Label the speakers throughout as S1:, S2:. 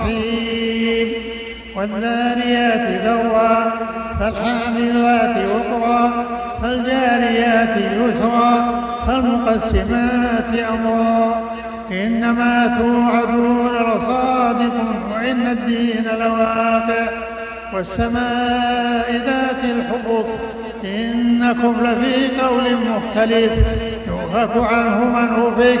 S1: الرحيم والذاريات ذروا فالحاملات وقرا فالجاريات يسرا فالمقسمات أمرا. إنما توعدون لصادق وإن الدين لواقع. والسماء ذات الحبك إنكم لفي قول مختلف يؤفك عنه من أفك.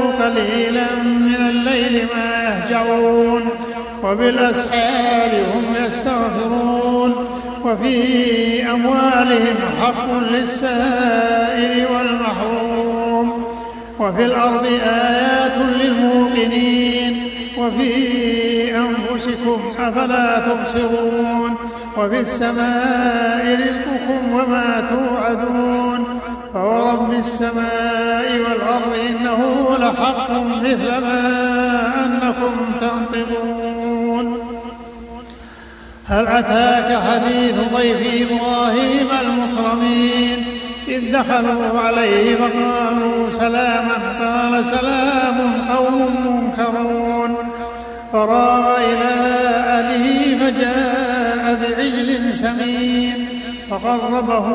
S1: قليلا من الليل ما يهجعون وبالأسحار هم يستغفرون وفي أموالهم حق للسائل والمحروم وفي الأرض آيات للموقنين وفي أنفسكم أفلا تبصرون وفي السماء رزقكم وما توعدون. فورب السماء والأرض إنه لحق مثل ما أنكم تنطقون. هل أتاك حديث ضيف إبراهيم المكرمين؟ إذ دخلوا عليه فقالوا سلاما. قال سلام قوم منكرون. فراغ إلى أهله فجاء بعجل سمين. فقربه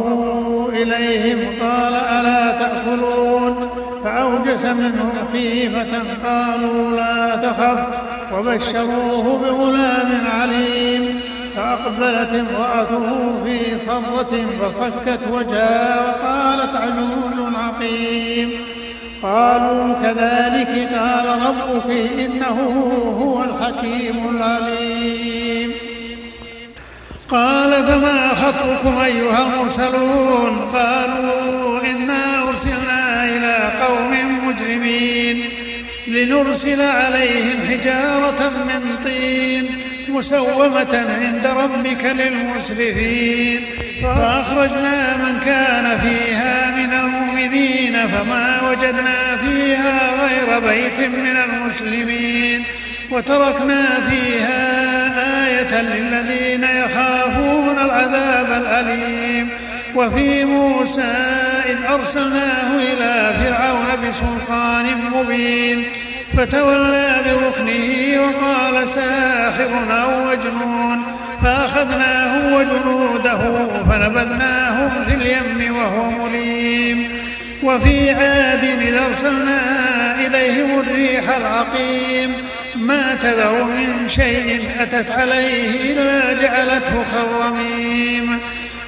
S1: إليهم قال ألا تأكلون؟ فأوجس منهم خيفة قالوا لا تخف. وبشروه بغلام عليم فأقبلت امرأته في صرة فصكت وجهها وقالت عجوز عقيم. قالوا كذلك قال ربك إنه هو الحكيم العليم. قال فما خطبكم أيها المرسلون؟ قالوا إنا أرسلنا إلى قوم مجرمين لنرسل عليهم حجارة من طين مسومة عند ربك للمسرفين. فأخرجنا من كان فيها من المؤمنين فما وجدنا فيها غير بيت من المسلمين. وتركنا فيها للذين يخافون العذاب الأليم. وفي موسى إذ أرسلناه إلى فرعون بسلطان مبين. فتولى بركنه وقال ساحر أو مجنون. فأخذناه وجنوده فنبذناهم في اليم وهو مليم. وفي عاد إذ أرسلنا إليهم الريح العقيم. ما تذر من شيء أتت عليه إلا جعلته كالرميم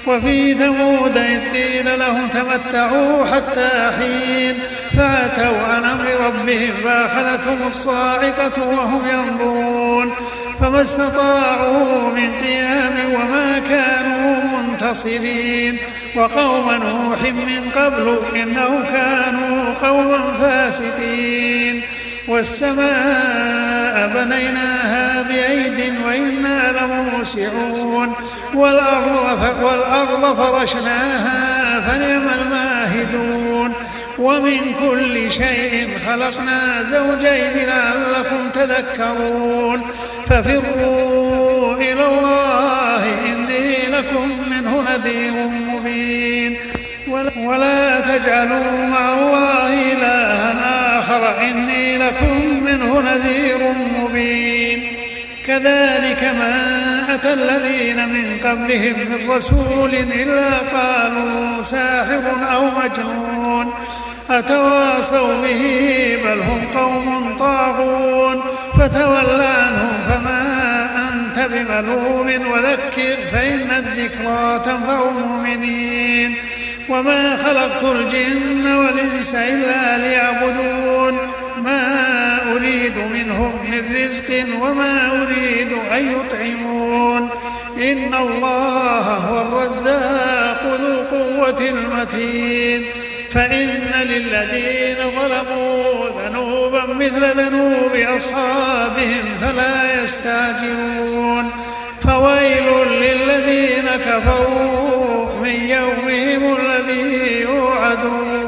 S1: وفي ثمود إذ قيل لهم تمتعوا حتى حين فأتوا عن أمر ربهم فأخذتهم الصاعقة وهم ينظرون. فما استطاعوا من قيام وما كانوا منتصرين. وقوم نوح من قبل إنهم كانوا قوما فاسقين. والسماء بنيناها بأيد وإنا لموسعون. والأرض, والأرض فرشناها فنعم الماهدون. ومن كل شيء خلقنا زوجين لعلكم تذكرون. ففروا إلى الله إني لكم منه نذير مبين. ولا تجعلوا مع الله إلها آخر إني لكم منه نذير مبين. كذلك ما أتى الذين من قبلهم من رسول إلا قالوا ساحر أو مجنون. أتواصوا به بل هم قوم طاغون. فتول عنهم فما أنت بملوم. وذكر فإن الذكرى تنفع المؤمنين. وما خلقت الجن والإنس إلا ليعبدون. ما أريد منهم من رزق وما أريد أن يطعمون. إن الله هو الرزاق ذو القوة المتين. فإن للذين ظلموا ذنوبا مثل ذنوب بأصحابهم فلا يستعجلون. فويل للذين كفروا من يومهم الذي يوعدون.